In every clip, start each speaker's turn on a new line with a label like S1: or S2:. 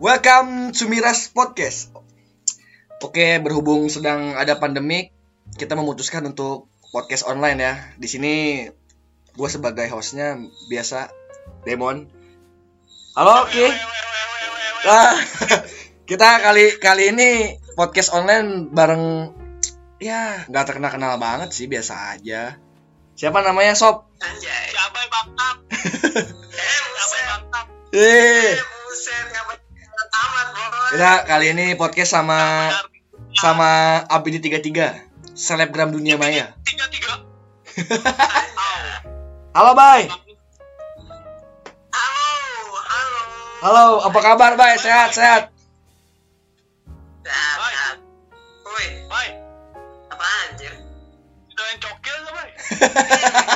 S1: Welcome to Miras Podcast. Oke, berhubung sedang ada pandemik, kita memutuskan untuk podcast online ya. Di sini gue sebagai hostnya biasa Demon. Halo, oke. Nah, kita kali kali ini podcast online bareng ya nggak terkenal kenal banget sih biasa aja. Siapa namanya Sob?
S2: Siapa yang bangkap? eh,
S1: Eh,
S2: buset, ngapain amat, boy.
S1: kita kali ini podcast sama sama Abidi 33 selebgram dunia maya.
S2: Tiga tiga.
S1: Halo, Bay.
S2: Halo, halo.
S1: Halo, apa kabar, Bay? Sehat, sehat.
S2: Sehat. Woi,
S3: Bay,
S2: apa anjir?
S3: itu yang cokil Bay.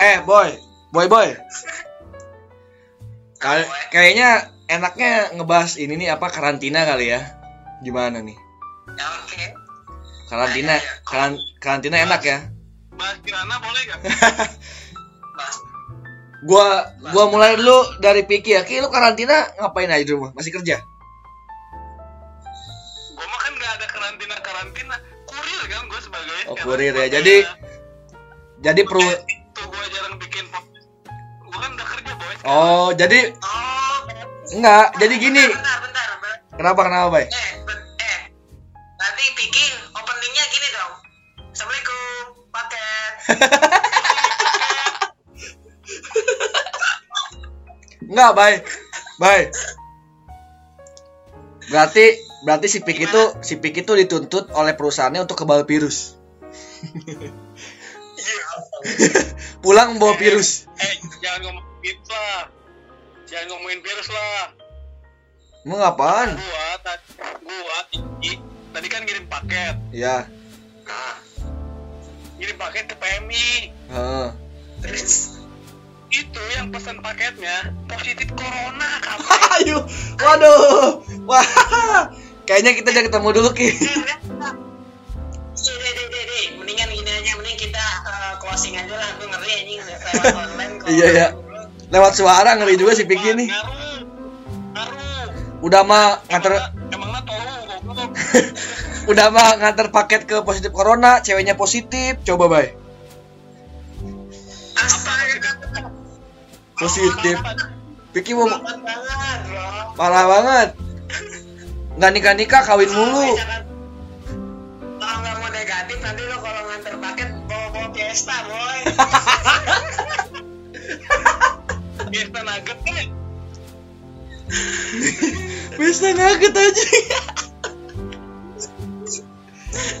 S1: Eh, Boy. Boy, Boy. Kay- kayaknya enaknya ngebahas ini nih apa karantina kali ya. Gimana nih?
S2: Ya oke.
S1: Karantina, karan- karantina enak ya.
S3: Bahas Kirana boleh gak?
S2: Bas.
S1: Gua gua mulai dulu dari Piki ya. Ki, lu karantina ngapain aja di rumah? Masih kerja?
S3: Gua mah kan gak ada karantina-karantina. Kurir kan gue sebagai.
S1: Oh, kurir ya. Jadi- Jadi perlu
S3: Tuh gue jarang bikin. Gue kan udah kerja, boy.
S1: Oh, jadi
S2: Oh,
S1: enggak. Jadi gini.
S2: Bentar, bentar, bentar.
S1: Kenapa kenapa, Bay?
S2: Eh, eh. Nanti bikin openingnya gini dong. Assalamualaikum, paket.
S1: Enggak, Bay. Bay. Berarti berarti si Piki itu si Piki itu dituntut oleh perusahaannya untuk kebal virus.
S2: Iya.
S1: Pulang membawa virus.
S3: Eh, jangan ngomongin virus lah. Jangan ngomongin virus lah.
S1: Emang apaan?
S3: Gua, tadi, gua, tadi kan ngirim paket.
S1: Ya.
S2: Nah,
S3: Ngirim paket ke PMI.
S1: Heeh.
S2: terus
S3: Itu yang pesan paketnya positif corona, kamu.
S1: Ayo. Waduh. Wah. Kayaknya kita jangan ketemu dulu, Ki.
S2: Iya, deh, deh. Mendingan gini aja, mending kita eh, closing aja lah. Gue ngeri anjing lewat online. kalau
S1: Iya, iya.
S2: dulu.
S1: Lewat suara ngeri juga si Piki nih. Udah mah nganter
S3: Emangnya tolong goblok.
S1: udah mah nganter paket ke positif corona, ceweknya positif. Coba, Bay.
S2: Astaga.
S1: Positif. Piki mau parah banget. Nggak nikah-nikah kawin mulu.
S2: Kalau nggak mau negatif, nanti lo kalau nganter paket bawa-bawa Fiesta, boy.
S3: Fiesta nugget nih.
S1: Bisa ngaget aja.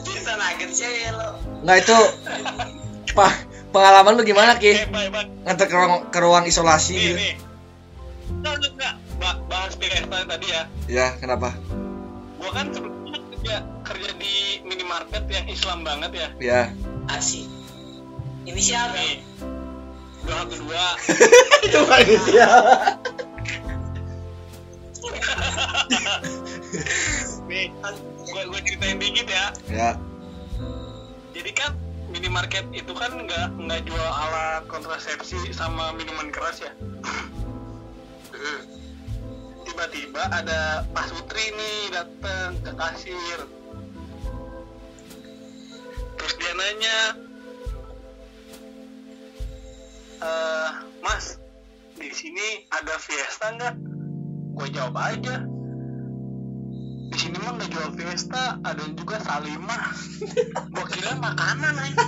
S2: Fiesta nuggets ya lo.
S1: Nggak itu Pak, pengalaman lu gimana, Ki?
S3: Eh.
S1: Nganter ke ruang, ke ruang isolasi
S3: Nih,
S1: gitu.
S3: nih. Enggak, enggak, enggak. Ba- Bahas Fiesta tadi ya.
S1: Ya, kenapa?
S3: Gua kan sebelumnya kerja kerja di minimarket yang Islam banget ya.
S1: Ya.
S2: Asik. Ini siapa?
S3: Nih. Dua satu dua.
S1: Coba ini dia.
S3: Nih, gua gua ceritain dikit ya.
S1: Ya.
S3: Jadi kan minimarket itu kan nggak nggak jual alat kontrasepsi sama minuman keras ya. Tiba-tiba ada Pak Sutri nih datang ke kasir. Terus dia nanya, eh Mas, di sini ada Fiesta nggak? Gue jawab aja. Di sini mah nggak jual Fiesta, ada juga Salimah. Gue kira makanan aja.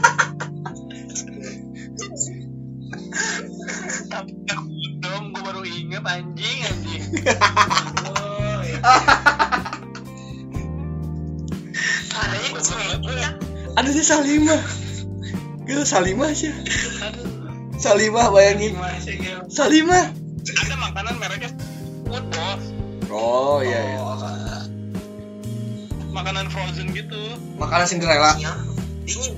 S2: Oh, iya. Adanya ya?
S1: Ada sih Salimah. Gila Salimah sih.
S3: Aduh,
S1: Salimah bayangin.
S2: Masih gitu.
S1: Salimah.
S3: ada makanan mereknya food bos,
S1: Oh iya iya.
S2: Oh,
S3: makanan frozen gitu.
S1: Makanan Cinderella.
S2: iya. Dingin.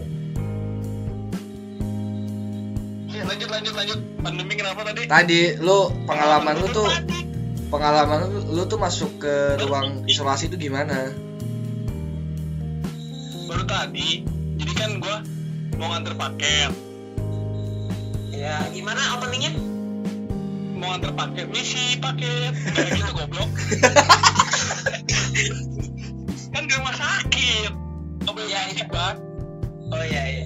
S3: Ya, lanjut lanjut lanjut. Pandemi kenapa tadi?
S1: Tadi lu pengalaman lu tuh
S3: Tadi.
S1: Pengalaman lu, lu tuh masuk ke ruang isolasi itu gimana?
S3: baru tadi jadi kan gue mau nganter paket
S2: Ya, gimana openingnya?
S3: mau nganter paket misi paket kayak gitu goblok kan di rumah sakit
S2: Iya,
S3: misi
S2: iya.
S3: bang
S2: Oh iya iya.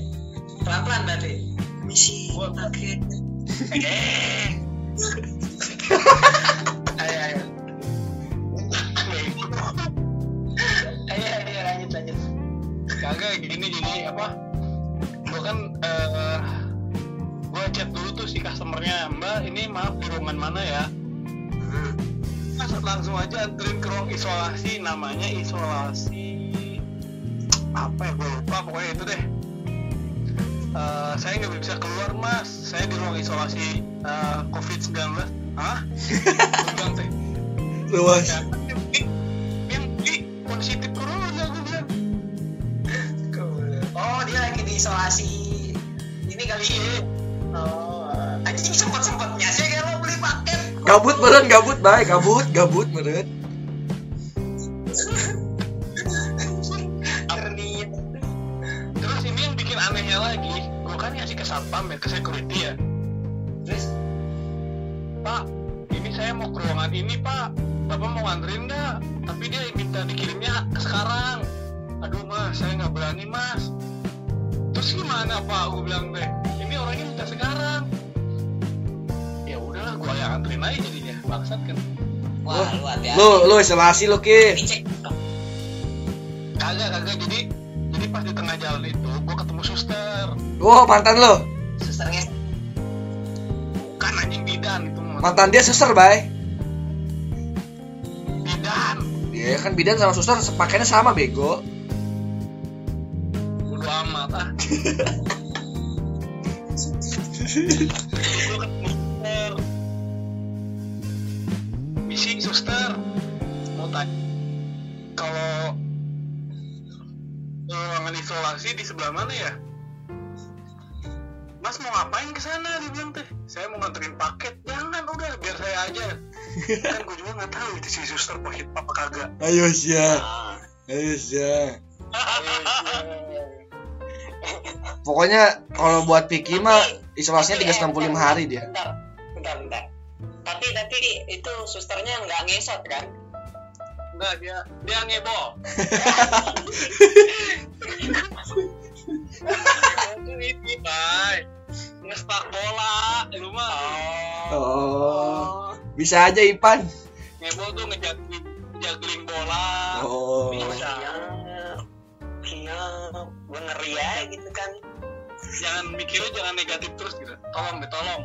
S2: Pelan-pelan berarti. Misi
S3: Gua-
S2: paket.
S3: eh apa? Gue kan eh gue chat dulu tuh si customernya. Mbak ini maaf di ruangan mana ya?
S2: Hmm.
S3: Mas langsung aja anterin ke ruang isolasi. Namanya isolasi apa ya gue lupa pokoknya itu deh. Eh, saya nggak bisa keluar mas. Saya di ruang isolasi eh, covid 19 hah? Gua bilang teh.
S1: Luas.
S3: "Ya,
S2: diisolasi. Ini kali ini. Oh, anjing sempet sempetnya sih kayak lo beli paket.
S1: gabut meren gabut baik gabut gabut meren
S3: terus ini yang bikin anehnya lagi gue kan ngasih ke satpam ya ke security ya
S2: Terus
S3: Pak, ini saya mau ke ruangan ini Pak. Bapak mau nganterin nggak? Tapi dia minta dikirimnya sekarang. Aduh mas, saya nggak berani mas. Terus gimana Pak? Gue bilang deh, ini orangnya minta sekarang. Ya udahlah, gue yang anterin aja jadinya. Bangsat kan?
S2: wah lu
S1: lu lu isolasi lu ki.
S3: Kagak, kagak. Jadi, jadi pas di tengah jalan itu, gue ketemu suster.
S1: wow mantan lu
S2: Susternya
S3: Bukan anjing bidan itu
S1: mantan dia suster bay
S3: Bidan.
S1: Iya kan bidan sama suster pakainya sama bego
S3: Gue ketemu suster. Misi suster mau tanya kalau ruangan isolasi di sebelah mana ya? Mas mau ngapain ke sana? Dia bilang teh. Saya mau nganterin paket. Jangan udah biar saya aja. kan gue juga nggak tahu itu si suster pahit apa kagak.
S1: ayo sia
S2: Ah.
S1: ayo sia
S3: Eh,
S1: pokoknya kalau buat Piki mah isolasinya 365 hari dia
S2: Bentar, bentar, bentar. Tapi tapi itu susternya nggak ngesot kan?
S3: Enggak dia dia ngebol. Ini, Bay. Ngestak bola, lu mah.
S1: oh bisa aja Ipan
S3: Ngebol tuh ngejuggling juggling bola.
S1: oh
S3: Bisa.
S2: Iya, gue ngeri ya gitu kan.
S3: Jangan mikirnya jangan negatif terus gitu. Tolong deh, tolong.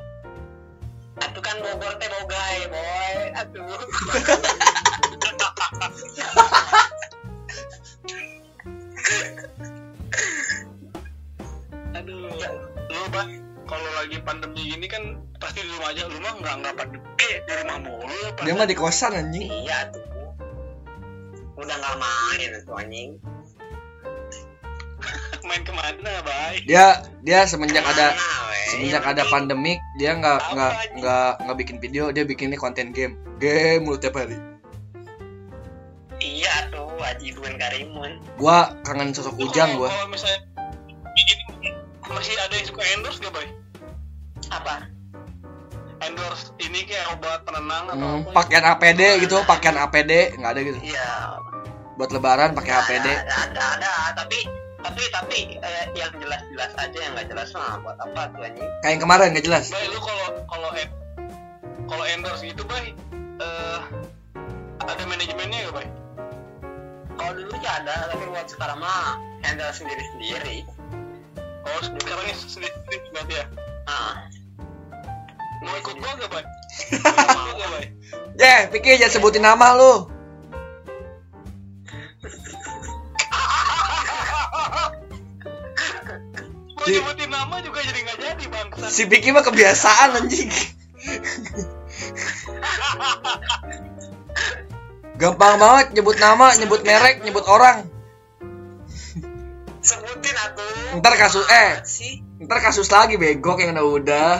S2: Atuh kan Bogor teh bogai, boy. Aduh.
S3: Aduh. Lu, Bay, kalau lagi pandemi gini kan pasti di rumah aja. Lu mah nggak nggak pandemi eh, di rumah mulu.
S1: dia mah di kosan anjing
S2: Iya tuh. Udah nggak main tuh anjing.
S3: Main ke mana, Bay?
S1: dia dia semenjak ada
S2: Mana, weh?
S1: semenjak ada pandemik dia nggak nggak nggak nggak bikin video dia bikinnya konten game game mulu tiap hari
S2: Iya tuh, Haji Bun Karimun.
S1: gua kangen sosok
S3: Lu
S1: ujang
S3: kalau-
S1: gua
S3: Kalau misalnya ini masih ada yang suka endorse gak, Bay?
S2: Apa?
S3: endorse ini kayak obat penenang atau
S1: Hmm,
S3: apa
S1: pakaian APD gitu pakaian APD nggak ada gitu
S2: Iya.
S1: buat lebaran pakai APD
S2: Ada, ada, ada, tapi tapi tapi eh, yang jelas-jelas aja yang nggak jelas mah buat apa tuh anjing?
S1: kayak yang kemarin nggak jelas
S3: Bay, lu kalau kalau en- kalau endorse gitu, Bay, eh ada manajemennya gak, Bay?
S2: Kalau dulu sih ada, tapi buat sekarang mah handle sendiri-sendiri.
S3: Oh, sekarang ini sendiri berarti ya?
S2: Ah,
S3: Mau ikut gua gak, Bay? Mau ikut gak, Bay?
S1: Jeh, pikir jangan sebutin nama lu. Di-
S3: nyebutin nama juga jadi gak jadi, bangsa.
S1: Si Piki mah kebiasaan anjing. Gampang banget nyebut nama, nyebut merek, nyebut orang.
S2: sebutin aku.
S1: Ntar kasus eh,
S2: sih.
S1: ntar kasus lagi bego yang udah udah.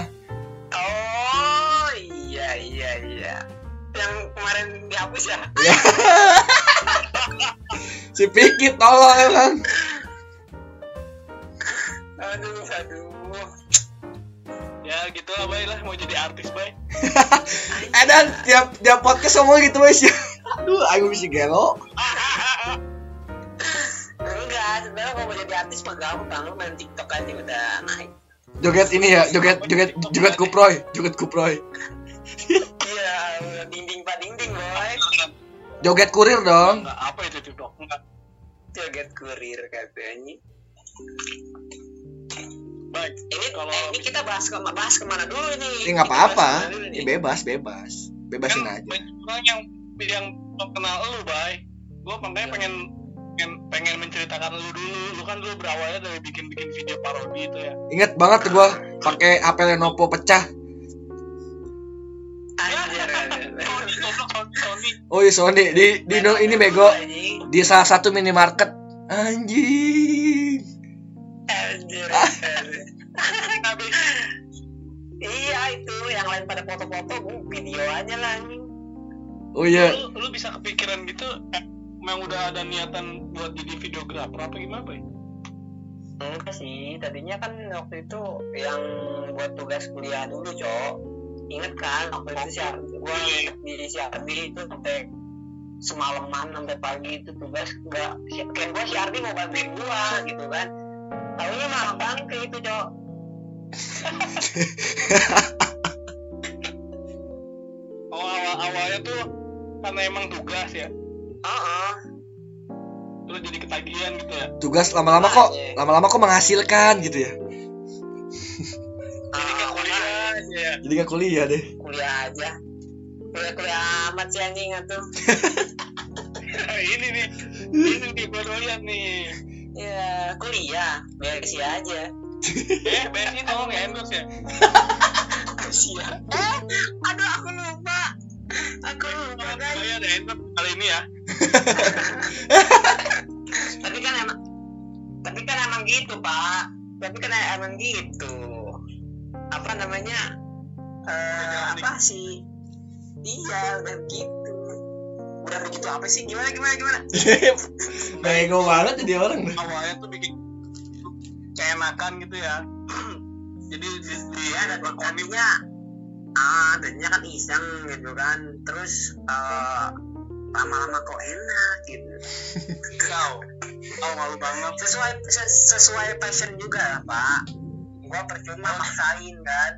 S2: Oh iya iya iya. Yang kemarin dihapus ya?
S1: Ya. si Piki tolong emang.
S3: Gitu lah bay lah mau jadi artis bay
S1: dan tiap tiap podcast ngomong gitu ya. Aduh, aku bisa gelo.
S2: enggak sebenarnya kalau mau jadi artis mah gampang. Lu main tiktok aja udah naik.
S1: Joget ini ya, joget joget joget kuproy, joget kuproy.
S2: iya dinding pak dinding boy.
S1: Joget kurir dong.
S3: Apa itu tiktok? Enggak
S2: joget kurir katanya
S3: baik
S2: ini
S3: Kalau-
S2: eh, ini kita bahas ke bahas ke mana dulu ini
S1: Ini nggak apa-apa. Ini bebas, bebas. Bebasin
S3: kan
S1: aja.
S3: orang yang yang kenal lu bay gue makanya pengen pengen pengen menceritakan lu dulu lu kan dulu berawalnya dari bikin bikin video parodi itu ya
S1: Ingat banget gua pakai HP Lenovo pecah.
S3: Sony
S1: Oh iya Sony di di ini bego di salah satu minimarket. Anjing.
S2: Anjir.
S3: Habis.
S2: Iya itu yang lain pada foto-foto gue video aja lah anjing.
S1: Oh iya.
S3: lu, lu bisa kepikiran gitu eh, emang udah ada niatan buat jadi videografer apa gimana bay
S2: enggak sih tadinya kan waktu itu yang buat tugas kuliah dulu cok. Inget kan waktu itu sih gua di Siardi itu sampai semalaman sampai pagi itu tugas enggak kayak gua Siardi mau bantuin gua gitu kan tahunya malah bangke itu cok
S3: oh awal awalnya tuh karena emang tugas ya?
S2: Heeh.
S3: terus jadi ketagihan gitu ya?
S1: Tugas lama-lama kok lama-lama kok menghasilkan gitu ya.
S3: jadi ke
S2: Ah,
S3: kuliah aja. ya
S1: Jadi nggak kuliah deh.
S2: kuliah aja. Kuliah kuliah amat sih anjing tuh
S3: ini nih. Ini nih gue doyan nih
S2: ya kuliah beres aja
S3: eh BSI dong ya endorse ya
S2: Sia. Eh, aduh aku lupa. Aku lupa guys.
S3: saya ada endorse kali ini ya
S2: Tapi kan emang, tapi kan emang gitu pak. Tapi kan emang gitu. Apa namanya? Eh, apa sih? Iya, udah begitu. Udah begitu apa sih? Gimana gimana gimana?
S1: Bego banget jadi orang.
S3: awalnya tuh bikin keenakan gitu ya jadi di, di
S2: Iya, dan tadinya ah tadinya kan iseng gitu kan. Terus eh, lama-lama kok enak gitu.
S3: kau kau malu banget
S2: sesuai ses- sesuai passion juga pak gua percuma maksain kan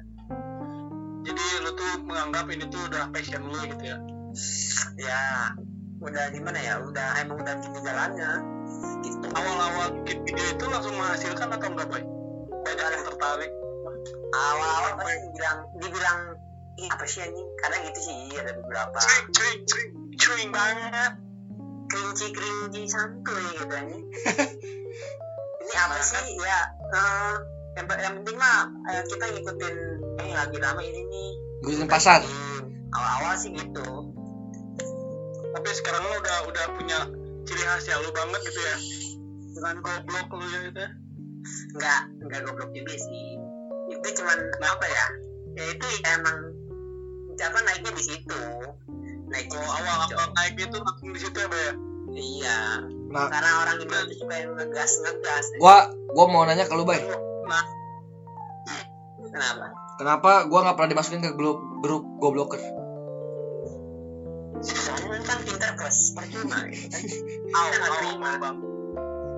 S3: jadi lu tuh menganggap ini tuh udah passion lu gitu ya
S2: ya udah gimana ya? Udah emang udah gini jalannya. Gitu.
S3: Awal-awal bikin video itu langsung menghasilkan atau enggak boy? Banyak yang tertarik?
S2: Awal-awal pasti dibilang dibilang Ih, apa sih anjing? Kadang gitu sih ada beberapa.
S3: Cuing cuing cuing banget.
S2: Kerinci kerinci santuy gitu anjing. Ini apa sih? ya eh, yang, yang penting mah eh, kita ngikutin ini lagi lama ini nih.
S1: Ngikutin pasar.
S2: awal-awal sih gitu
S3: tapi sekarang lu udah udah punya ciri khas ya lu banget gitu ya? Dengan goblok lu ya gitu ya?
S2: Nggak nggak goblok juga sih. Itu cuman apa ya? Ya itu emang apa naiknya di situ. Naiknya
S3: oh awal awal naik itu langsung di situ ya boy ya?
S2: Iya.
S1: Nah,
S2: karena orang itu suka yang ngegas ngegas.
S1: Gua gua mau nanya ke lu, Bay.
S3: nah
S2: kenapa?
S1: Kenapa gua nggak pernah dimasukin ke grup grup gobloker?
S2: Soalnya kan pinter plus percuma gitu kan. Kita nggak terima.
S3: bang.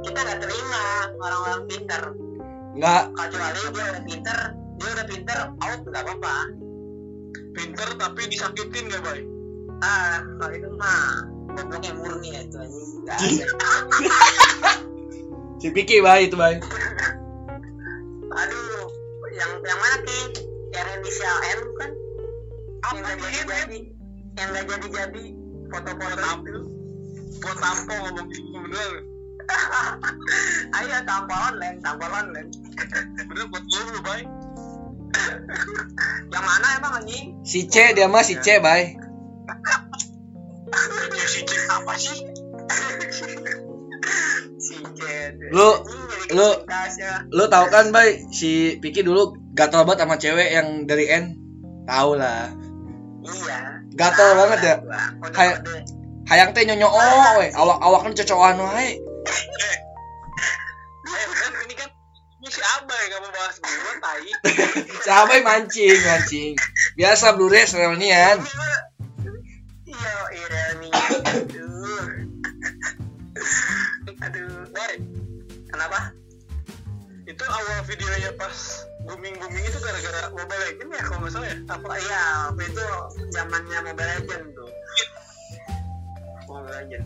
S2: Kita nggak terima orang-orang pinter
S1: Nggak,
S2: kecuali dia udah pinter dia udah pinter out nggak apa-apa.
S3: Pinter tapi disakitin gak boy
S2: ah kalau itu mah gobloknya murni ya itu nggak ada.
S1: Si Piki, Bay, itu, Bay.
S2: Aduh, yang yang mana ki? Yang inisial M kan?
S3: apa
S2: yang jadi, yang nggak jadi jadi foto-foto itu.
S3: buat tampol ngomong gitu bener
S2: Ayo tampol online, tampol online.
S3: bener buat lu lu boy
S2: Yang mana emang anjing?
S1: Si C dia mah si C, Bay.
S3: Ya, si Cik apa sih
S2: Si Jet.
S1: Lu- lu-. Lu tahu kan, Bay, si Piki dulu gatel banget sama cewek yang dari N. Tahu lah.
S2: Iya.
S1: Gatel
S2: Tahu
S1: banget ya. Kayak- Hayang teh nyonyo oh, we. Awak-awakan cocokan wae.
S3: eh kan ini kan lu si Abai gak mau bahas gue tai
S1: Siapa yang mancing, mancing. Biasa Blu-ray reunian.
S2: Iya, ironinya. Aduh. Aduh.
S3: Boy
S2: Kenapa?
S3: itu awal videonya pas booming booming itu gara-gara Mobile Legends ya kalau nggak salah ya
S2: Apa iya, apa itu zamannya Mobile Legend tuh. Mobile Legend.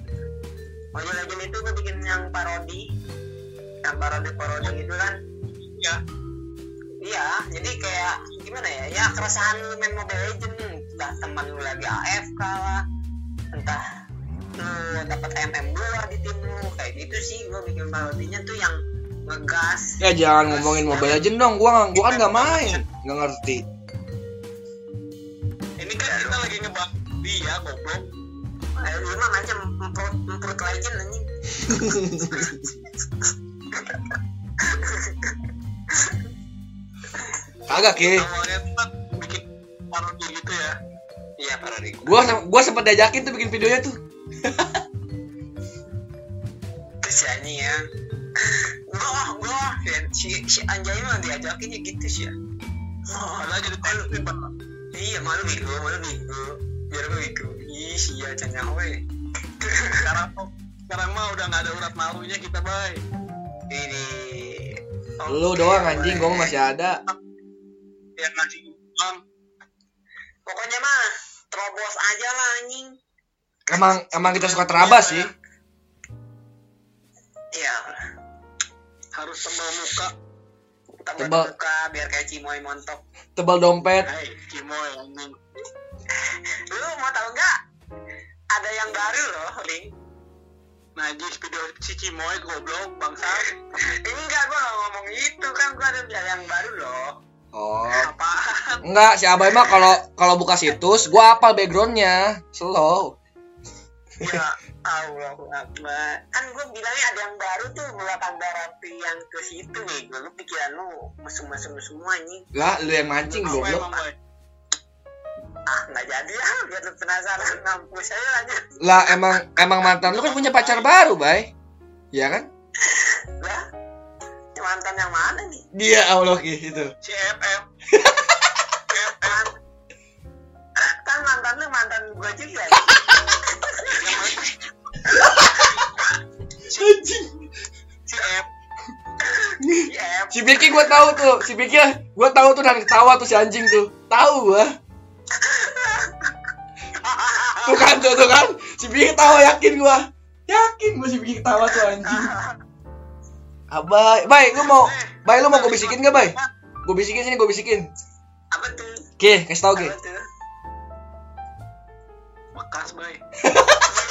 S2: Mobile Legend itu gue bikin yang parodi. Yang parodi-parodi gitu kan.
S3: ya
S2: Iya, jadi kayak gimana ya? Ya keresahan lu main Mobile Legend, entah teman lu lagi AFK lah, entah lu dapat MM dua di tim lu, kayak gitu sih. Gue bikin parodinya tuh yang ngegas.
S1: Ya jangan ngomongin Mobile Legends dong. Gua gua kan nggak main, nggak ngerti.
S3: ini kan kita lagi ngebahas dia goblok
S2: Eh, lu mah macam memperut, memperut legend anjing.
S1: Kagak ki.
S3: kan bikin parodi gitu ya
S2: Iya parodi.
S1: Gua gua sempet diajakin tuh bikin videonya tuh.
S2: Terus si anjing ya. Gua, gua, ya, si, si Anjay mah diajakinnya gitu sih ya. Oh,
S3: padahal jadi pak
S2: Iya malu bego, malu bego. Biar gue bego. Ih, sia canya we.
S3: sekarang sekarang mah udah nggak ada urat malunya kita bay
S2: Ini.
S1: Lu
S2: Oke,
S1: doang anjing, gua masih ada.
S3: yang ngasih uang
S2: Pokoknya mah terobos aja lah anjing.
S1: Emang emang kita suka terabas sih.
S2: Iya.
S3: Harus tebal muka
S2: Tebal
S1: Tebal.
S2: buka biar kayak cimoy montok.
S1: Tebal dompet.
S3: Hai, Cimoy.
S2: Lu mau tahu nggak? Ada yang baru loh, Link.
S3: Najis video si Cimoy goblok bangsa.
S2: Enggak, gua nggak ngomong itu kan gua ada yang baru loh.
S1: Oh.
S3: Apaan?
S1: Enggak, si Abai mah kalau kalau buka situs, gua hafal backgroundnya. Slow.
S2: Ya Allah Akbar. Kan gua bilangnya ada yang baru tuh buatan terapi yang ke situ nih. Gua lu pikiran lu mesum-mesum semua nih.
S1: Lah, lu yang mancing goblok.
S3: boy?
S2: Ah, nggak jadi ah. Biar lu penasaran mampus aja aja.
S1: Lah emang emang mantan lu kan punya pacar baru, Bay. Iya kan?
S2: Lah, mantan yang mana nih?
S1: Dia Allah gitu.
S2: Man kan mantan lu mantan gua juga.
S1: Anjing.
S3: Si F.
S1: Si Biki gua tahu tuh, si Biki gua tahu tuh dan ketawa tuh si anjing tuh. Tahu gua. Tuh kan tuh, tuh kan. Si Biki ketawa yakin gua. Yakin gua si Biki ketawa tuh anjing. Abai, Bay, lu mau Bay lu mau gua bisikin gak, Bay? Gua bisikin sini, gua bisikin.
S2: apa tuh?
S1: Oke, kasih tau,
S2: tuh?
S3: Bekas bay.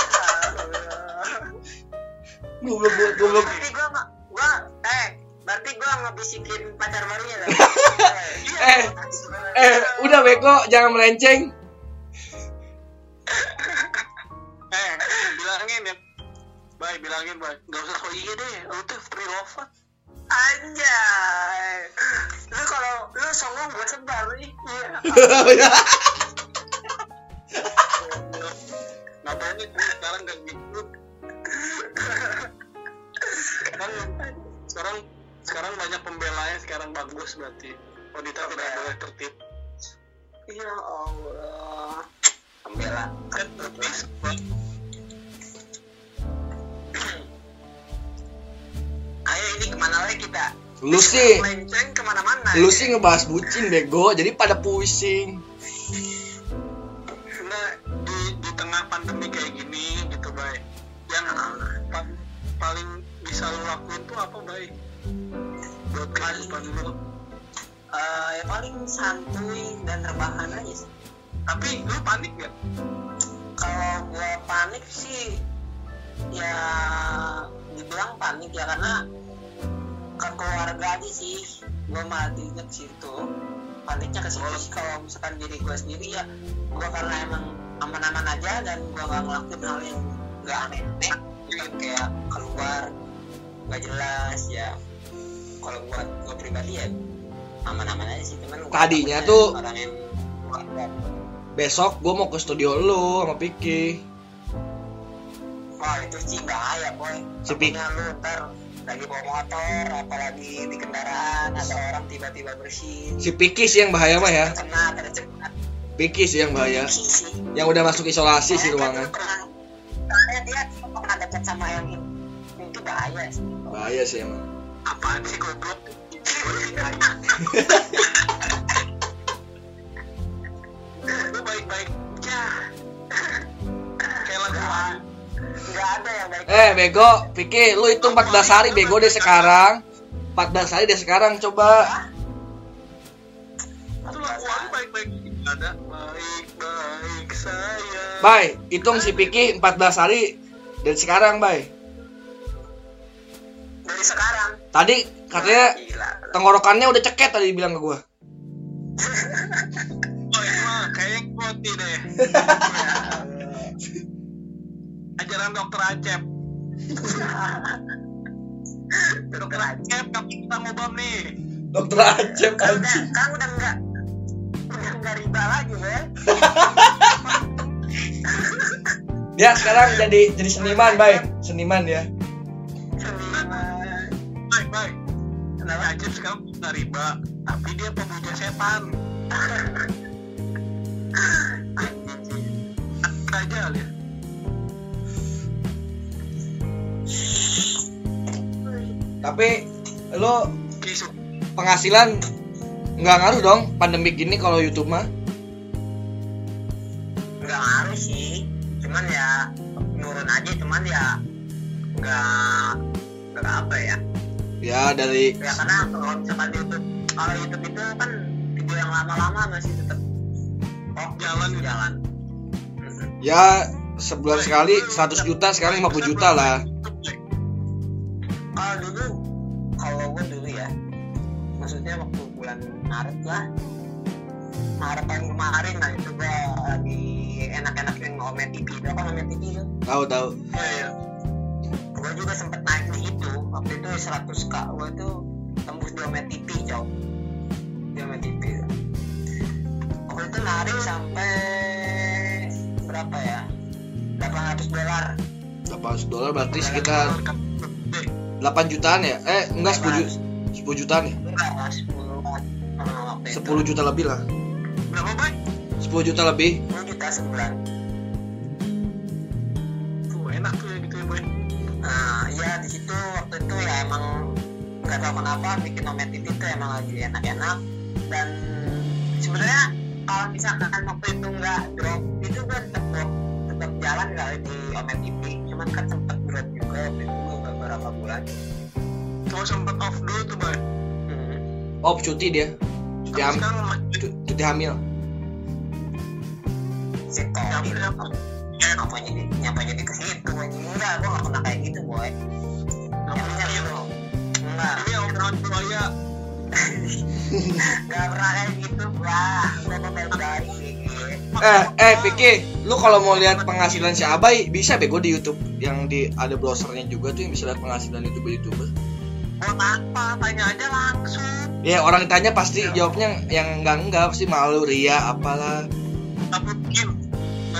S1: Goblok, goblok.
S2: Berarti gua nggak, gua, eh, berarti gua ngebisikin pacar barunya dong.
S1: Eh, Eh, udah beko, jangan melenceng.
S3: Eh, bilangin ya. Bay, bilangin bay. Gak usah so iya deh. Lu tuh free lover.
S2: Anjay. Lu kalau lu songong gua sebar nih. Iya.
S3: Ngapain nih sekarang gak gitu? Sekarang, sekarang sekarang banyak pembelanya sekarang bagus berarti. Wanita tidak boleh tertib.
S2: Ya Allah. Pembela.
S3: Kan.
S2: Ayo ini ke mana lagi kita?
S1: Lu sih,
S2: ke mana-mana.
S1: lu sih ngebahas bucin bego, jadi pada pusing.
S3: Nah, paling bisa lu lakuin tuh apa bay? Buat kehidupan lu.
S2: Eh, ya paling santuy dan rebahan aja sih.
S3: Tapi lu panik gak?
S2: Kalau gua panik sih ya dibilang panik ya karena ke keluarga aja sih gua matinya ke situ paniknya ke situ sih kalau misalkan diri gua sendiri ya gua karena emang aman-aman aja dan gua gak ngelakuin hal yang gak aneh-aneh gitu, kayak keluar gak jelas ya kalau buat gua pribadi ya aman-aman aja sih gua
S1: Tadinya tuh-
S2: orang yang
S1: Besok gua mau ke studio lu sama Piki.
S2: Wah itu sih bahaya boy
S1: Si Pik-
S2: Takutnya lu ntar lagi bawa motor apalagi di kendaraan ada orang tiba-tiba bersin
S1: Si Piki sih yang bahaya mah ya.
S2: kena tercekat
S1: Piki sih yang bahaya.
S2: sih
S1: Yang udah masuk isolasi sih ruangan.
S2: pernah dia dekat sama yang itu itu bahaya sih.
S1: Bahaya sih emang.
S3: apaan sih goblok? Gue baik-baik aja. Kayak lagu
S2: nggak ada yang baik.
S1: Eh bego, Piki, lu itu 14 hari bego deh sekarang. 14 hari deh sekarang coba.
S3: baik-baik. Ada. Baik-baik saya.
S1: Bye, hitung si Piki 14 hari dari sekarang, bye.
S2: dari sekarang?
S1: Tadi katanya
S2: gila.
S1: tenggorokannya udah ceket tadi bilang ke gua.
S3: oh ini mah kayaknya quote deh. Ajaran dokter Acep. Dokter Acep kapan kita ngobam nih
S1: Dokter Acep
S2: kan kan udah enggak udah enggak riba lagi ya
S1: Dia sekarang jadi jadi seniman, bye. Seniman ya.
S2: seniman.
S3: Baik baik
S2: kenapa
S3: Acep sekarang nggak riba? Tapi dia pemuja setan. Aja ya
S1: Tapi lo penghasilan nggak ngaruh dong pandemi gini kalau YouTube mah.
S2: enggak ngaruh sih. Cuman ya enggak enggak apa ya?
S1: Ya dari
S2: ya karena kalau misalkan YouTube kalau YouTube itu kan video yang lama-lama masih tetap oh
S3: Jalan
S2: jalan.
S1: Ya sebulan sekali 100 juta sekarang 50 juta lah.
S2: kalau dulu kalau gue dulu ya maksudnya waktu bulan Maret lah. Maret tahun kemarin lah itu gue lagi enak-enak yang Omet TV itu kan Omet TV itu?
S1: Tahu tahu.
S3: Iya,
S2: gue juga sempet naik di situ waktu itu 100 k. Gue tuh tembus di Omet TV cok. Di Omet TV waktu itu narik sampai berapa ya? 800 dolar.
S1: 800 dolar berarti sekitar 8 jutaan ya? Eh enggak 10 juta 10 jutaan ya?
S2: enggak lah 10 uh, waktu itu.
S1: 10 juta lebih lah.
S3: berapa baik
S1: 10 juta lebih.
S2: 10 juta sebulan
S3: tuh enak tuh
S2: di situ waktu itu ya emang nggak tahu kenapa bikin Omet TV itu emang lagi enak-enak dan sebenarnya kalau misalkan waktu itu nggak drop itu gue tetap drop tetap jalan nggak di Omet TV cuman kan sempet drop juga waktu itu beberapa bulan
S3: cuma sempet off dulu tuh boy
S2: hmm.
S1: Oh cuti dia. Cuti,
S3: tapi
S1: ham
S3: sekarang lanjut
S1: cu- cuti hamil.
S3: Ya,
S2: gitu.
S3: ya.
S2: Eh, apa jadi nyapa jadi ke situ enggak gue nggak pernah kayak gitu boy Nyapanya gitu enggak
S3: ini obrolan buaya
S2: nggak pernah kayak gitu wah gue mau baik
S1: Eh eh Piki, lu kalau mau lihat penghasilan si Abai bisa bego di YouTube yang di ada browsernya juga tuh yang bisa lihat penghasilan youtuber youtuber.
S3: buat apa tanya aja langsung
S1: Ya orang tanya pasti jawabnya yang enggak enggak pasti malu ria apalah.
S3: nggak mungkin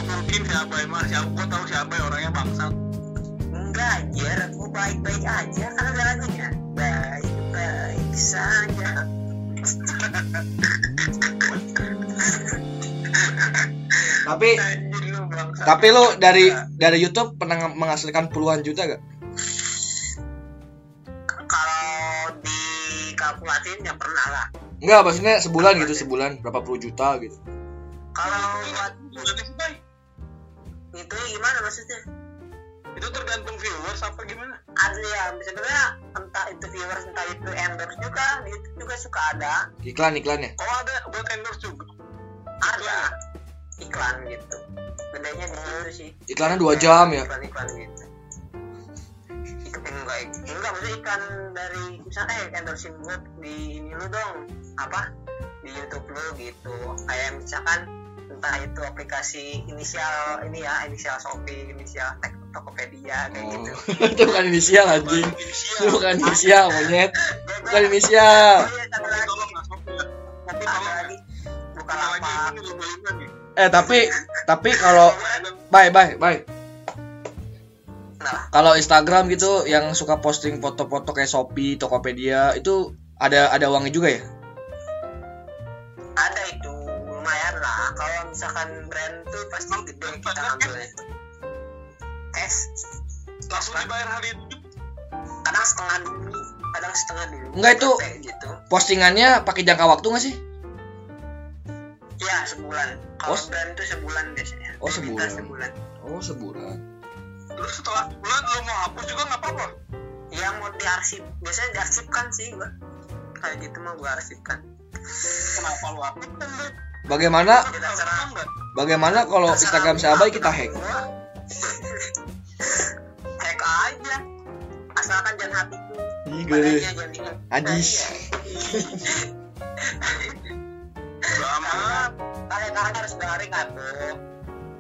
S3: mungkin siapa emang siapa gua tahu siapa orangnya bangsat?
S2: Enggak anjir. Gue baik-baik aja. Kan ada lagunya. Baik-baik saja.
S1: Tapi
S3: anjir lu bangsat.
S1: tapi lu dari dari YouTube pernah menghasilkan puluhan juta gak?
S2: kalau dikalkulasin ya pernah lah.
S1: Enggak, maksudnya sebulan gitu, sebulan. Berapa puluh juta gitu.
S2: kalau buat. Itu gimana maksudnya?
S3: Itu tergantung viewers apa gimana?
S2: Ada ya sebenarnya entah itu viewers entah itu endorse juga itu juga suka ada.
S1: Iklan iklannya.
S3: oh ada. Buat endorse juga.
S2: Ada. Iklan gitu. Bedanya di situ sih.
S1: Iklannya dua jam ya.
S2: iklan iklan gitu. Enggak enggak maksudnya iklan dari misalnya eh, endorsein gue di ini lu dong. Apa? Di YouTube lu gitu. Kayak misalkan entah itu aplikasi inisial ini ya inisial Shopee inisial Tokopedia kayak gitu
S1: Oh. itu bukan inisial anjing. Itu bukan inisial monyet. Bukan inisial.
S2: Iya,
S3: ya ya.
S1: Eh tapi tapi kalau bye bye bye. Kalau Instagram gitu yang suka posting foto-foto kayak Shopee, Tokopedia itu ada ada uangnya juga ya?
S2: ada itu lumayan lah. Kalau misalkan brand tuh pasti gede kita ngambilnya cash
S3: langsung dibayar hari itu?
S2: Kadang setengah dulu kadang setengah dulu.
S1: Enggak, itu-
S2: gitu.
S1: Postingannya pakai jangka waktu nggak sih?
S2: ya sebulan. Kalau
S1: Oh,
S2: brand tuh sebulan biasanya.
S1: Oh, sebulan.
S2: sebulan.
S1: Oh sebulan.
S3: terus setelah bulan lo mau hapus juga nggak apa-apa?
S2: Ya mau diarsip. Biasanya diarsipkan sih gua. Kayak gitu mah gua arsipkan.
S3: Kenapa lo hapus
S1: Bagaimana? Bagaimana kalau Instagram si Abai kita hack?
S2: hack aja. Asalkan jangan hatiku
S1: Ajis.
S3: udah amat
S2: kalian harus garing atuh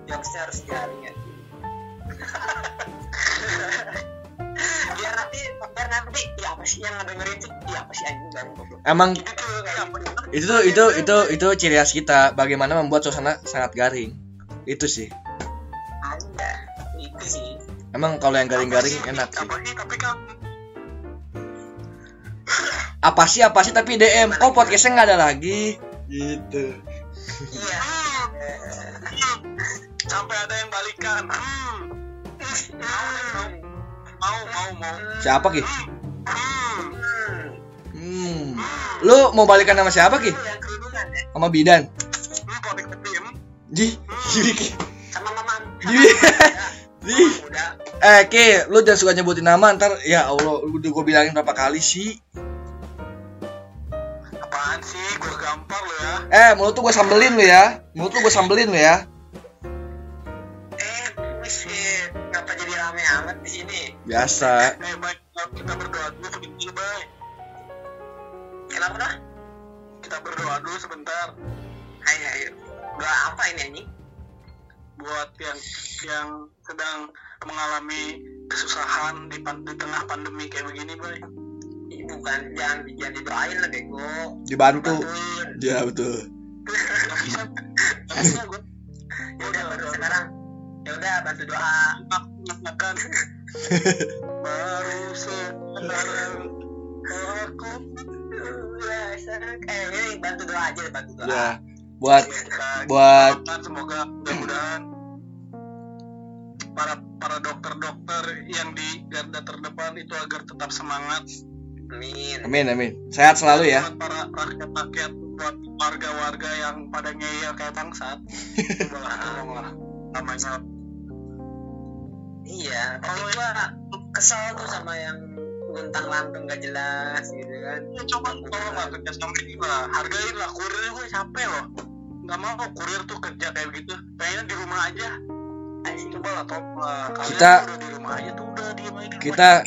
S2: jokesnya harus garing ya biar nanti biar nanti ya apa sih yang ngedengerin tuh ya apa sih anjing goblok
S1: Emang
S2: gitu tuh apa
S1: itu tuh itu itu itu ciri khas kita bagaimana membuat suasana sangat garing. Itu sih.
S2: ada itu sih
S1: Emang kalau yang garing-garing enak sih.
S3: apa sih tapi kan
S1: Apa sih apa sih tapi DM. Oh podcastnya nggak ada lagi. Gitu.
S2: iya
S3: sampai ada yang balikan Hmm. Mau mau mau
S1: Siapa ki?
S3: hmm.
S1: Lu mau balikan sama siapa ki? Sama Bidan.
S3: tim
S1: Ji, Ki. Ji.
S2: udah
S1: Eh, Ki, lu jangan suka nyebutin nama ntar ya Allah, udah gue bilangin berapa kali sih.
S3: apaan sih gue gampar lo ya
S1: Eh, mulut tuh gue sambelin lu ya. Mulut tuh gue sambelin lu ya. Biasa.
S3: eh baik kita berdoa dulu sebentar baik
S2: kenapa? Dah
S3: kita berdoa dulu sebentar.
S2: Ayo ayo doa apa ini anjing
S3: buat yang yang sedang mengalami kesusahan di, pan- di tengah pandemi kayak begini
S2: Ih, bukan. Jangan jangan didoain lah bego.
S1: Dibantu.
S2: bantuin
S1: Ya betul.
S3: nggak bisa nggak bisa gue
S2: ya udah sekarang. Ya udah bantu doa.
S3: Makan baru sekarang aku
S2: eh ini bantu doa aja bantu doa
S1: Ya. Buat
S3: Kita
S1: buat
S3: semoga mudah-mudahan para para dokter-dokter yang di garda terdepan itu agar tetap semangat
S2: amin
S1: Amin amin. Sehat selalu ya.
S3: buat para rakyat-rakyat buat warga-warga yang pada ngeyel kayak bangsat tolonglah namanya
S2: iya tapi gua kesel tuh sama yang luntang lantung gak jelas gitu kan.
S3: Ya coba tolonglah kerja sama lah hargain lah kurir gue capek loh. Nggak mau kurir tuh kerja kayak begitu pengen di rumah aja. Ayo, coba lah tolong lah. Kalian
S1: Kita-
S3: udah di rumah aja tuh udah diem aja di rumah.
S1: Kita-.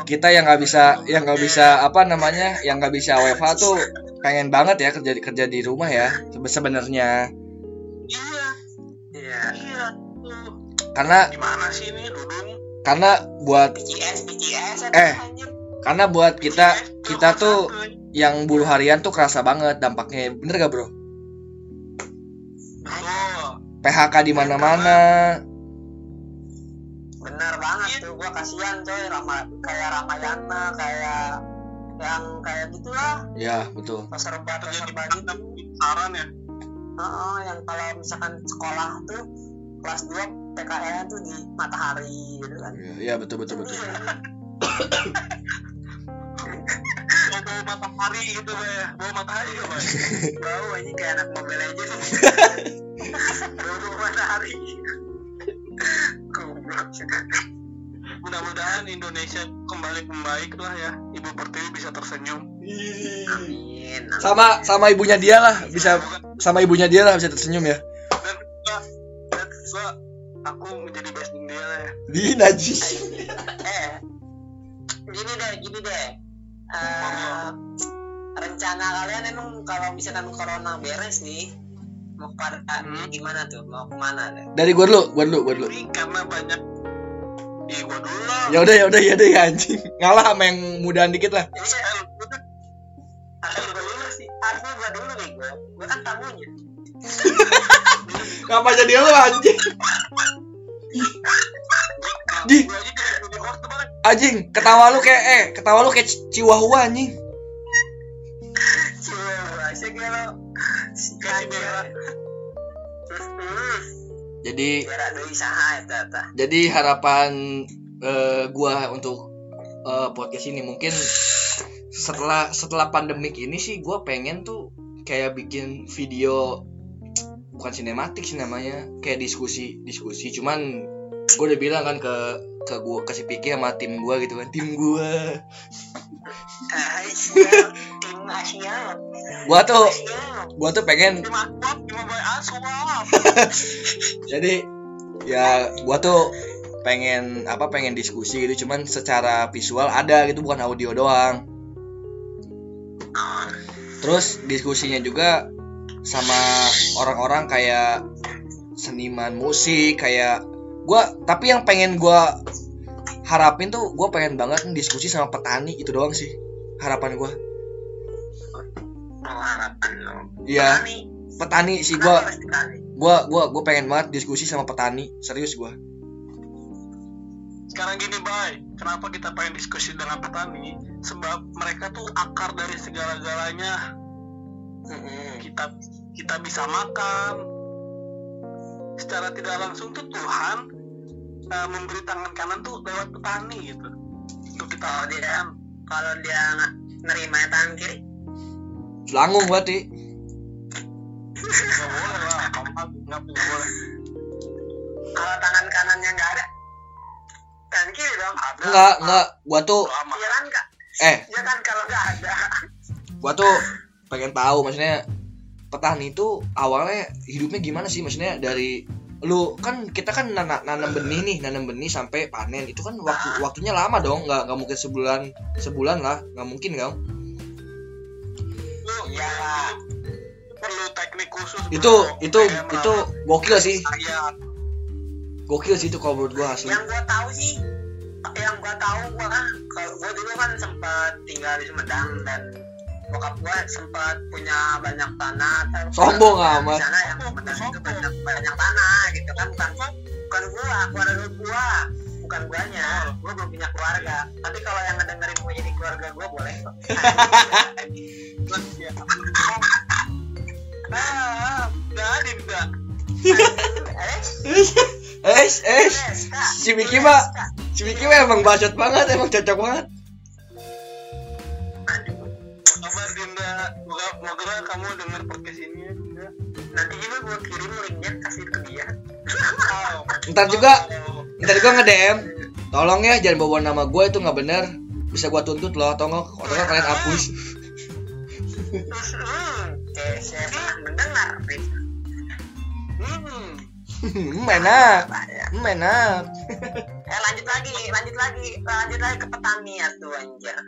S1: Kita yang nggak bisa yang nggak bisa apa namanya yang nggak bisa WFH tuh pengen banget ya kerja kerja di rumah ya sebe- sebenarnya karena
S3: gimana sih ini dudung
S1: karena buat
S2: PCS PCS
S1: Eh.
S2: anjir
S1: karena buat kita
S3: Iya,
S1: kita tuh
S3: santuy.
S1: yang buruh harian tuh kerasa banget dampaknya. Bener gak bro?
S3: Tuh.
S1: PHK di mana-mana.
S2: benar banget tuh gua kasihan coy. Rama kayak Ramayana kayak yang kayak gitulah.
S1: Ya betul.
S2: Serba
S3: terjadi
S2: serba gitu.
S3: Saran ya?
S2: Heeh, yang kalau misalkan sekolah tuh kelas 2 PKN tuh di matahari gitu kan.
S1: Ya, ya betul betul betul.
S3: Mau bawa matahari gitu ya. Bawa matahari ya Bay?
S2: bau aja kayak anak Mobile Legends. Bau matahari. Goblok.
S3: Mudah-mudahan Indonesia kembali membaik lah ya. Ibu Pertiwi bisa tersenyum.
S2: Amin.
S1: Sama sama ibunya dia lah bisa sama ibunya dia lah bisa tersenyum ya.
S3: Dan dan juga aku menjadi besting dia lah. Ya
S1: di najis.
S2: Eh gini deh gini deh. Eh, rencana kalian emang kalau misalkan corona beres nih mau pada
S3: Hmm.
S2: gimana tuh? Mau ke mana deh?
S1: Dari gua dulu gua dulu gua dulu.
S3: Ini karena banyak Ih gua dulu lah.
S1: Ya udah ya udah ya udah ya anjing. Ngalah sama yang mudahan dikit lah.
S3: Eh,
S2: harusnya gua dulu sih. Harusnya gua dulu nih gua. Gua kan tamunya
S1: ngapa jadi lu anjing?
S3: Aja
S1: anjing ketawa lu kayak eh ketawa lu kayak ci- chihuahua anjing. Jadi jadi harapan eh, gua untuk eh, podcast ini mungkin setelah setelah pandemik ini sih gua pengen tuh kayak bikin video bukan sinematik sih namanya kayak diskusi diskusi. Cuman gue udah bilang kan ke ke gua ke si Piki sama tim gua gitu kan. Tim gua.
S2: Asia, tim Asia.
S1: gua tuh gua tuh pengen jadi ya gua tuh pengen apa pengen diskusi gitu. Cuman secara visual ada gitu bukan audio doang. Terus diskusinya juga sama orang-orang kayak seniman musik kayak gua tapi yang pengen gua harapin tuh gua pengen banget diskusi sama petani itu doang sih harapan gua
S2: Oh,
S1: iya
S2: Petani.
S1: petani sih
S2: petani?
S1: gua gua gua pengen banget diskusi sama petani serius gua
S3: Sekarang gini, Bay. Kenapa kita pengen diskusi dengan petani? Sebab mereka tuh akar dari segala-galanya. Kita kita bisa makan. Secara tidak langsung tuh Tuhan eh, memberi tangan kanan tuh lewat petani gitu. Untuk kita
S2: Kalau dia kalau dia nggak nerima tangan kiri,
S1: Selanggung berarti
S3: nggak boleh lah. Nggak nggak boleh.
S2: kalau tangan kanannya nggak ada, tangan kiri dong.
S3: Ada.
S1: enggak enggak gua tuh.
S2: Iya kan kak?
S1: eh
S2: Iya kan kalau nggak ada.
S1: gua tuh pengen tahu maksudnya petani itu awalnya hidupnya gimana sih maksudnya dari lu kan kita kan nana- nanam benih nih nanam benih sampai panen itu kan waktu waktunya lama dong nggak nggak mungkin sebulan sebulan lah nggak mungkin kan
S3: Lu,
S2: lah.
S3: perlu teknik khusus.
S1: itu
S3: bro.
S1: itu
S3: Kayak
S1: itu gokil sih gokil sih itu kalau menurut gua asli
S2: Yang gua tahu sih, yang gua tahu gua kalau gua dulu kan sempat tinggal di Sumedang dan bokap gua sempat punya banyak tanah.
S1: Sombong
S2: Di
S1: amat.
S2: sana yang Sumedang itu banyak banyak tanah gitu kan bukan bukan gua, keluarga gua bukan guanya, gua belum punya keluarga. Tapi kalau yang ngedengerin mau jadi keluarga gua boleh.
S3: Ah, ada udah.
S2: Eh,
S1: eh eh si Miki mah si Miki mah emang bacot banget emang cocok banget
S3: moga kamu dengar podcast ini ya
S2: nanti juga gua kirim linknya kasih ke dia.
S3: Wow.
S1: ntar juga
S3: Wow.
S1: ntar juga nge DM tolong ya jangan bawa nama gue itu nggak bener bisa gua tuntut loh atau nggak kalian hapus
S2: Hmm, pernah mendengar.
S3: Hmm.
S1: Enak. Hmm, enak
S2: Eh lanjut lagi, lanjut lagi, lanjut lagi ke petani ya tuh anjir.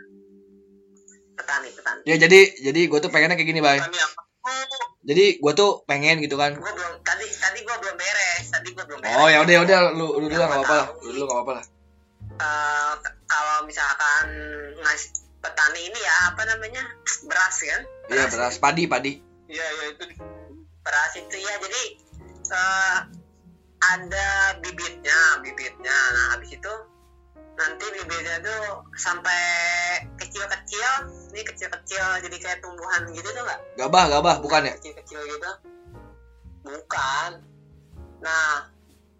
S2: Petani, petani.
S1: ya jadi jadi gue tuh pengennya kayak gini bay. Jadi gue tuh pengen gitu kan.
S2: Gua belum tadi tadi gua belum beres, tadi gua belum beres.
S1: oh ya udah ya udah lu lu dulu nggak apa-apa lah. lu dulu nggak apa-apa lah.
S2: K- kalau misalkan ngasih petani ini ya apa namanya beras kan?
S1: iya beras. padi padi.
S3: Iya iya itu.
S2: beras itu ya jadi eh, ada bibitnya bibitnya. Nah habis itu nanti bibitnya tuh sampai kecil-kecil ini kecil-kecil jadi kayak tumbuhan gitu tuh nggak?
S1: Gabah gabah bukan ya?
S2: Kecil-kecil gitu. Bukan. Nah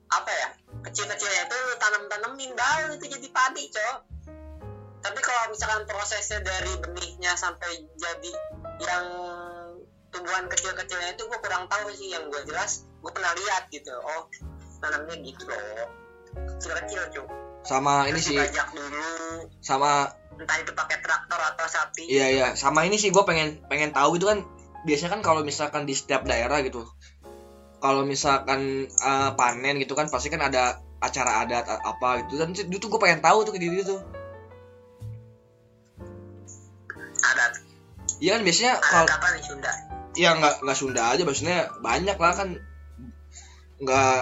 S2: apa ya? Kecil-kecilnya itu lu tanam-tanemin baru itu jadi padi cok. Tapi kalau misalkan prosesnya dari benihnya sampai jadi yang tumbuhan kecil-kecilnya itu gue kurang tahu sih. Yang gue jelas gue pernah lihat gitu. Oh tanamnya gitu loh. Kecil-kecil cuy
S1: sama ini
S2: Terus
S1: sih.
S2: dibajak dulu.
S1: Sama
S2: entah itu pakai traktor atau sapi.
S1: Iya iya. Sama ini sih gue pengen pengen tahu itu kan. Biasanya kan kalau misalkan di setiap daerah gitu kalau misalkan eh, panen gitu kan pasti kan ada acara adat apa gitu. Dan itu gue pengen tahu tuh kayak gitu tuh.
S2: Ada
S1: iya kan biasanya kalau ya nggak nggak Sunda aja maksudnya banyak lah kan nggak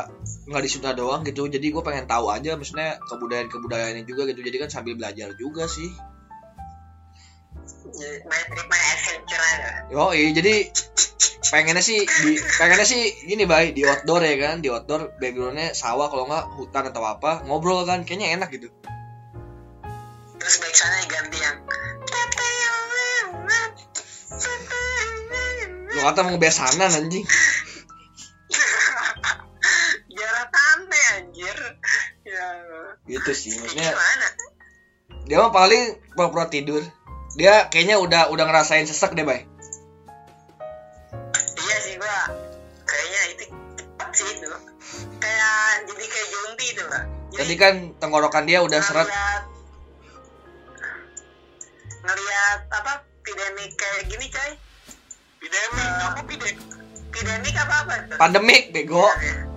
S1: nggak di Sunda doang gitu. Jadi gue pengen tahu aja maksudnya kebudayaan kebudayaannya juga gitu. Jadi kan sambil belajar juga sih.
S2: My trip my adventure aja
S1: oh iya jadi pengennya sih di pengennya sih gini bay di outdoor ya kan? Di outdoor backgroundnya sawah kalau nggak hutan atau apa ngobrol kan? Kayaknya enak gitu.
S2: Terus baik sana ganti yang.
S1: Lu kata mau besanan anjing.
S2: aneh anjir ya
S1: Gitu sih maksudnya.
S2: gimana
S1: Dia mah paling pura-pura tidur. Dia kayaknya udah udah ngerasain sesek deh, Bay.
S2: iya sih gua kayaknya itu cepat sih itu kayak jadi kayak zombie itu lah
S1: Tadi kan tenggorokan dia udah seret.
S2: ngeliat ngeliat apa epidemik kayak gini coy
S3: Epidemi, apa pide?
S2: epidemik apa apa
S1: Pandemik, bego.
S2: Tahu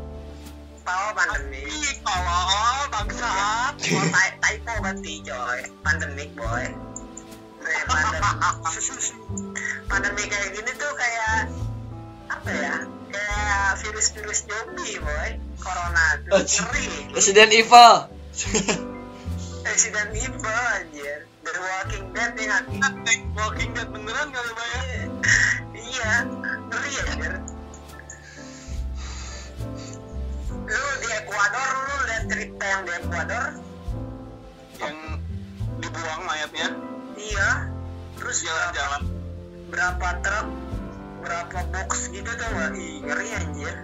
S2: pandemi
S3: Ih, tolol, bangsat.
S2: Oh, ty- typo berarti coy pandemik boy. Pandem- pandemi kayak gini tuh kayak apa ya kayak virus-virus zombie boy? Corona tuh ngeri
S1: Resident Evil.
S2: Resident Evil anjir. The Walking Dead ya?
S3: Walking Dead beneran kali Bay ya?
S2: iya ngeri anjir lu di Ecuador lu lihat cerita yang di Ecuador
S3: Yang dibuang mayatnya?
S2: Iya. Terus
S3: jalan-jalan.
S2: berapa truk berapa box gitu tuh Ih, ngeri anjir.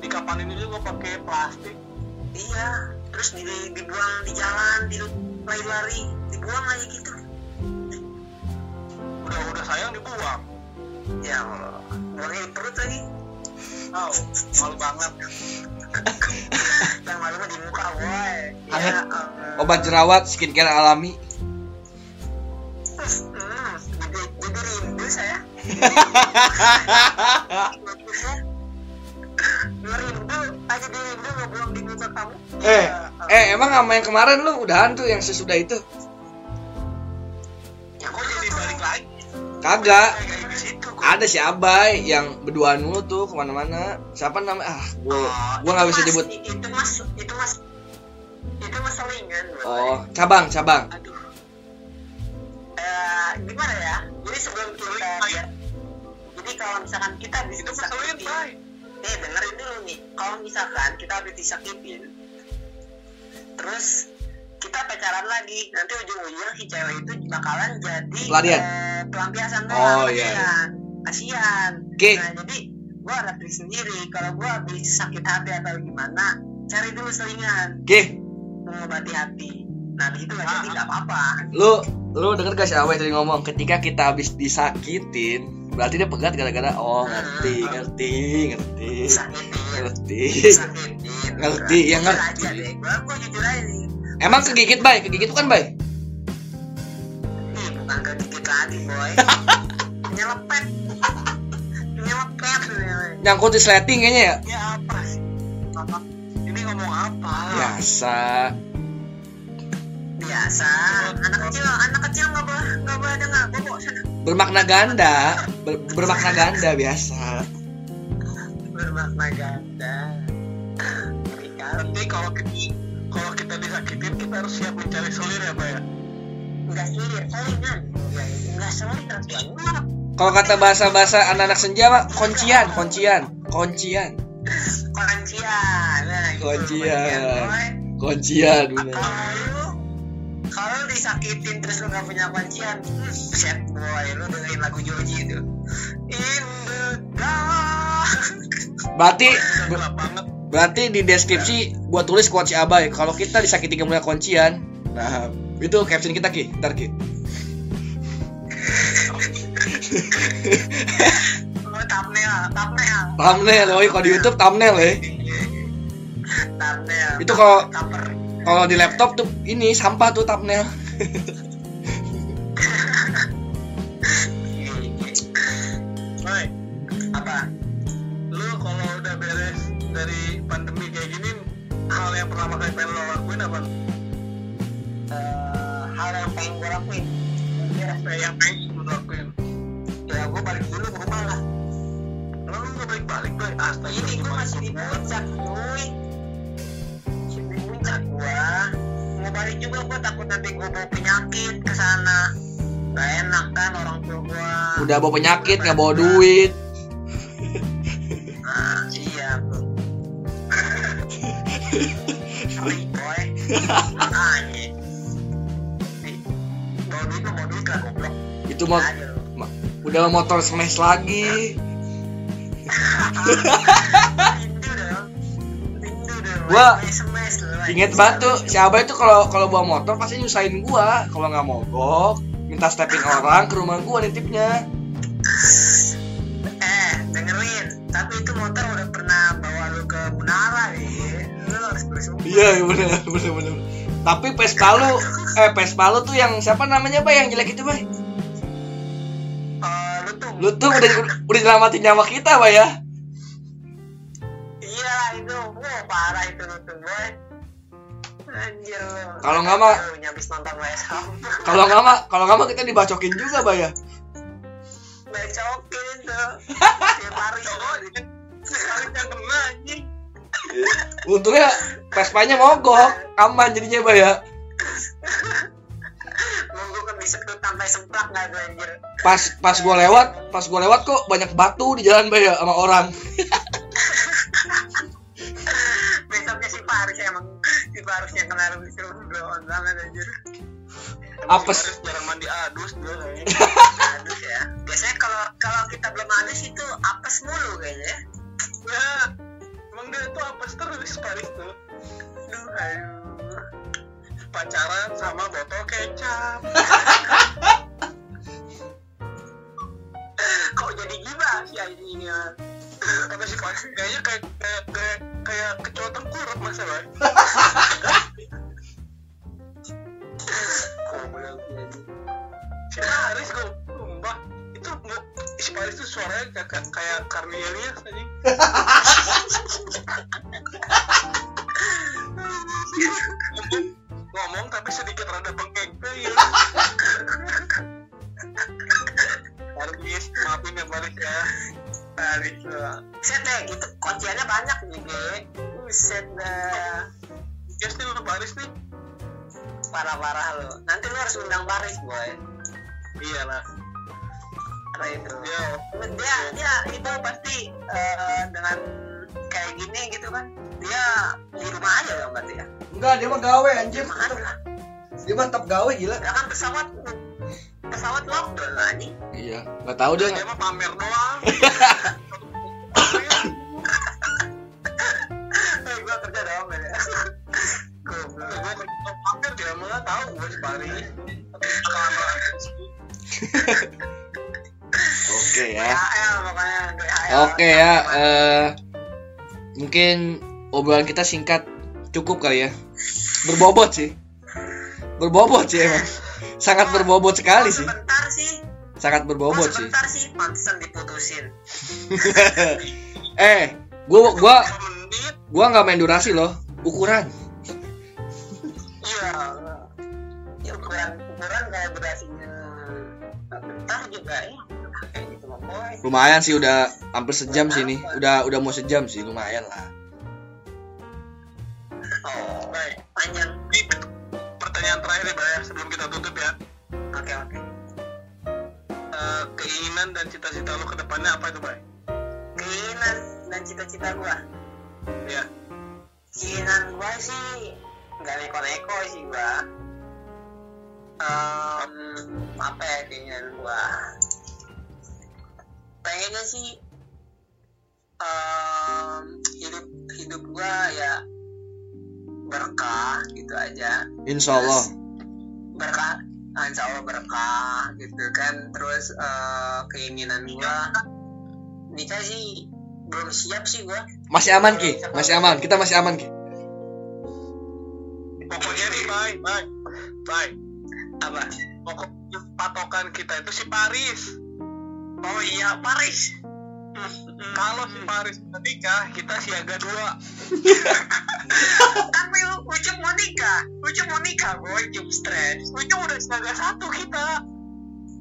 S3: Di kapan ini juga pakai plastik.
S2: iya. Terus di, dibuang di jalan di lari-lari. Dibuang aja gitu.
S3: Udah udah sayang dibuang.
S2: ya buangnya di perut lagi
S3: Tahu, malu banget.
S2: yang malu di muka boy
S1: Hangat.
S2: ya, Allah.
S1: Obat jerawat skincare alami.
S2: Hmm, jadi, jadi rindu saya. Ngerindu, aja di rindu ngebuang di muka kamu.
S1: Eh,
S2: Ya,
S1: eh emang sama yang kemarin lu udahan tuh yang sesudah itu?
S2: ya
S3: Kok jadi balik lagi?
S1: Kagak. Ada si Abai yang berduaan mulu tuh ke mana-mana. Siapa namanya? Ah, gua gua nggak bisa
S2: Mas,
S1: nyebut.
S2: Itu mas, itu mas, itu mas selingan.
S1: Oh, cabang, cabang.
S2: Aduh. Eh, gimana ya? Jadi sebelum kita ya, jadi kalau misalkan kita habis
S3: Itu
S2: disakitin, eh dengerin dulu nih. Kalau misalkan kita habis disakitin, terus kita pacaran lagi, nanti ujung-ujungnya si cewek itu bakalan jadi
S1: Pelarian.
S2: eh, pelampiasan
S1: Oh,
S2: doang,
S1: iya.
S2: kasihan. Kasihan.
S1: Oke.
S2: Nah, jadi gua ada trik sendiri. Kalau gua habis sakit hati atau gimana, cari dulu selingan
S1: Oke,
S2: mengobati hati. Nah, di situ nggak
S3: Ah.
S2: jadi nggak apa-apa.
S1: lu lu denger gak si Abai tadi ngomong ketika kita habis disakitin berarti dia pegat gara-gara oh ngerti ngerti ngerti
S2: Sakitin.
S1: ngerti
S2: Sakitin.
S1: Ngerti, ya ngerti. emang kegigit bay kegigit tuh kan bay
S2: Ih, bukan kegigit lagi, boy. Nyelepet. Nyelepet.
S1: nyangkut di sleting kayaknya ya
S3: Ya apa sih? Apa? Ini ngomong apa?
S1: biasa
S2: Biasa. Anak kecil, anak kecil nggak boleh, nggak boleh dengar. Bobo sana.
S1: bermakna ganda Ber- bermakna ganda biasa
S2: Bermakna ganda.
S3: Nanti kalau kita kalau kita disakitin kita harus siap mencari selir ya, Pak ya.
S2: Nggak sulit, salingan. Nggak, nggak sulit, banyak.
S1: Kalau kata bahasa-bahasa anak-anak senja mah kuncian kuncian kuncian
S2: Kuncian. Nah, gitu,
S1: Kuncian. kuncian bener.
S2: Kalau kalau disakitin terus lu gak punya kuncian hmm, set boy lu dengerin lagu Joji itu. In the dark.
S1: Berarti berarti di deskripsi gua tulis kunci abai kalau kita disakiti punya kuncian nah itu caption kita ki. Ntar ki
S2: thumbnail thumbnail
S1: thumbnail oh kalau di YouTube thumbnail ya
S2: thumbnail
S1: Itu kalau- kalau di laptop tuh ini sampah tuh thumbnail.
S3: Hai,
S2: apa?
S3: Lu kalau udah beres dari pandemi kayak gini, hal yang pertama kali pengen lo lakuin apa?
S2: Eh, hal yang pengen gue lakuin. Ya,
S3: yang pengen lo lakuin?
S2: Ya gue balik dulu ke rumah lah
S3: Lo lu nggak balik-balik, Bay. Astaga,
S2: ini gue masih di puncak cuy. Masih di puncak gua. Mau balik juga gua takut nanti gua bawa penyakit ke sana. Gak enak kan orang tua gua.
S1: Udah bawa penyakit nggak bawa duit.
S2: Nah iya bro. Sorry boy. Makanya
S1: itu mot
S2: aja lu.
S1: ma- udah motor smash lagi. Gua inget banget tuh si Abah itu kalau kalau bawa motor pasti nyusahin gua. Kalau nggak mogok minta stepping orang ke rumah gua nitipnya.
S2: Eh dengerin. Tapi itu motor udah pernah bawa lu ke Munara nih lu harus
S1: iya iya, bener bener bener. Tapi Vespa lu eh Vespa lu tuh yang siapa namanya Bay? Yang jelek itu
S2: Eh, lu tuh
S1: udah udah nyelamatin nyawa kita Bay ya?
S2: Iya itu. Wah parah itu lu tuh lu
S1: Kalau nggak mah- kalau nggak mah kalau nggak mah kita dibacokin juga Bay ya?
S3: Kena anjing.
S1: untungnya Vespanya mogok aman jadinya Bay ya
S2: tuh sampai semplak nggak tuh anjir?
S1: Pas pas gua lewat pas gua lewat kok banyak batu di jalan Bay ya sama orang.
S2: Besoknya si Paris emang si Paris yang kena seru blow on banget anjir.
S1: Apes.
S3: Baris jarang mandi adus dia kayaknya.
S2: adus ya. Biasanya kalau kalau kita belum adus itu apes mulu kayaknya. Ya
S3: emang dia tuh apa terus Paris tuh.
S2: Aduh aduh
S3: pacaran sama botol kecap.
S2: kok jadi gibah si Aini ini
S3: Kata si Paris kayaknya kayak kayak kayak, kayak kecoa tengkurap masalah.
S2: goblok
S3: Si Paris kok sumpah itu si Paris tuh suaranya kayak kayak, Cornelius anjing. ngomong, tapi sedikit rada bengkek ya. Paris, maafin ya Paris ya.
S2: Paris lah set deh gitu kunciannya banyak nih ge. Buset dah.
S3: Guys nih lu Paris nih.
S2: parah-parah lo nanti lu harus undang Paris boy.
S3: Iya lah.
S2: karena itu?
S3: Ya,
S2: dia dia itu pasti eh, dengan kayak gini gitu kan dia di rumah aja dong berarti ya?
S1: Enggak dia mah gawe anjir dia mah tetap gawe gila.
S2: Ya kan pesawat pesawat lockdown lah nih
S1: iya nggak tahu dia.
S3: Dia mah pamer doang.
S2: eh gua kerja ya
S3: Gue kerja pamer dia mah tahu gue si Paris.
S1: oke ya. Oke ya eh mungkin obrolan kita singkat cukup kali ya. Berbobot sih. Berbobot sih emang. Sangat berbobot sekali sih.
S2: Sebentar sih.
S1: Sangat berbobot sih
S2: sebentar sih pantesan diputusin.
S1: Eh gua gua gua nggak main durasi loh. Ukuran.
S2: Iya. Ya ukuran ukuran kayak durasinya bentar juga ya. Gitu
S1: lumayan sih udah hampir sejam sih ini. Udah udah mau sejam sih lumayan lah
S2: oh
S3: Baik.
S2: panjang
S3: Di pertanyaan terakhir ya, Bay, ya, sebelum kita tutup ya.
S2: oke oke
S3: Eh, keinginan dan cita-cita lu ke depannya apa itu, Bay?
S2: keinginan dan cita-cita gua
S3: Ya.
S2: keinginan gua sih nggak neko-neko sih gua Em, apa ya keinginan gua pengennya sih em, hidup hidup gua ya berkah gitu aja.
S1: Insya Allah
S2: berkah ah, insya Allah berkah gitu kan. Terus eh, keinginan gua nikah sih belum siap sih gua.
S1: Masih aman ki? Masih aman? Kita masih aman ki?
S3: Pokoknya nih, Bay, Bay, Bay.
S2: apa?
S3: Pokoknya patokan kita itu si Paris.
S2: oh iya Paris
S3: Kalau si Paris menikah, kita siaga dua.
S2: tapi Ucup mau nikah. Ucup mau nikah boy. Ucup stres. Ucup udah siaga satu kita.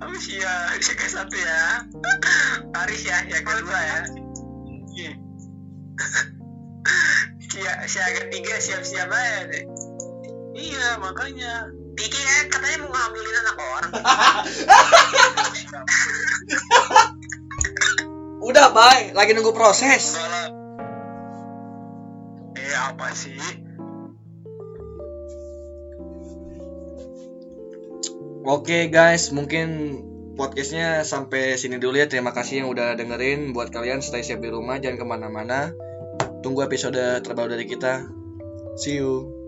S2: Oh iya siaga satu ya. Paris ya siaga dua ya.
S3: Iya.
S2: Sia- siaga tiga siap-siap aja deh.
S3: Iya, makanya.
S2: Diki kan katanya mau ngambilin anak orang
S1: udah bye lagi nunggu proses.
S3: Eh, apa sih?
S1: Oke guys, mungkin podcastnya sampai sini dulu ya. Terima kasih yang udah dengerin. Buat kalian stay safe di rumah, jangan ke mana-mana. Tunggu episode terbaru dari kita. See you.